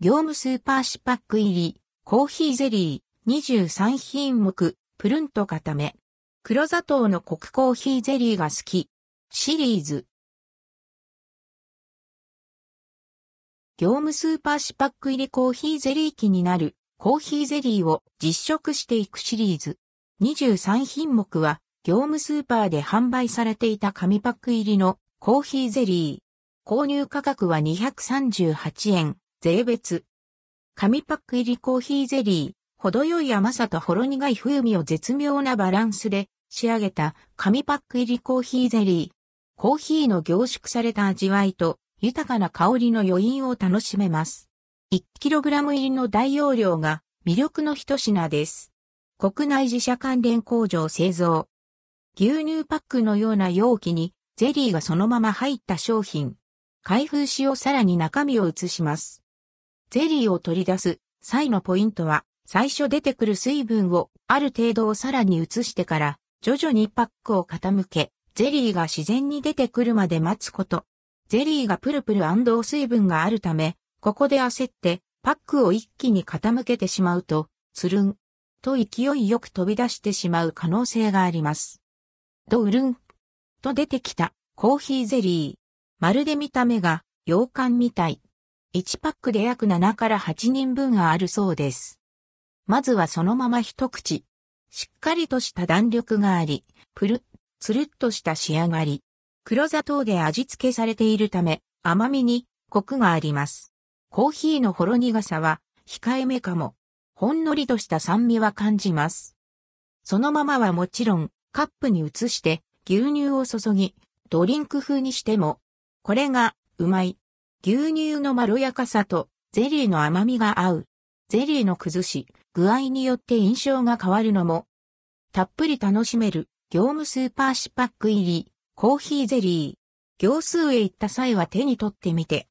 業務スーパー紙パック入り、コーヒーゼリー、23品目、プルンと固め。黒砂糖のコクコーヒーゼリーが好き。シリーズ。業務スーパー紙パック入りコーヒーゼリー気になるコーヒーゼリーを実食していくシリーズ。23品目は業務スーパーで販売されていた紙パック入りのコーヒーゼリー。購入価格は238円。税別。紙パック入りコーヒーゼリー、程よい甘さとほろ苦い風味を絶妙なバランスで仕上げた紙パック入りコーヒーゼリー。コーヒーの凝縮された味わいと豊かな香りの余韻を楽しめます。1kg 入りの大容量が魅力の一品です。国内自社関連工場製造。牛乳パックのような容器にゼリーがそのまま入った商品。開封しをさらに中身を移します。ゼリーを取り出す際のポイントは、最初出てくる水分をある程度をさらに移してから、徐々にパックを傾け、ゼリーが自然に出てくるまで待つこと。ゼリーがプルプル水分があるため、ここで焦ってパックを一気に傾けてしまうと、つるんと勢いよく飛び出してしまう可能性があります。ドウルンと出てきたコーヒーゼリー。まるで見た目が洋館みたい。1パックで約7から8人分があるそうです。まずはそのまま一口。しっかりとした弾力があり、プルッ、つるっとした仕上がり。黒砂糖で味付けされているため、甘みにコクがあります。コーヒーのほろ苦さは控えめかも。ほんのりとした酸味は感じます。そのままはもちろん、カップに移して牛乳を注ぎ、ドリンク風にしても、これがうまい牛乳のまろやかさとゼリーの甘みが合う。ゼリーの崩し、具合によって印象が変わるのも、たっぷり楽しめる業務スーパーシパック入り、コーヒーゼリー。行数へ行った際は手に取ってみて、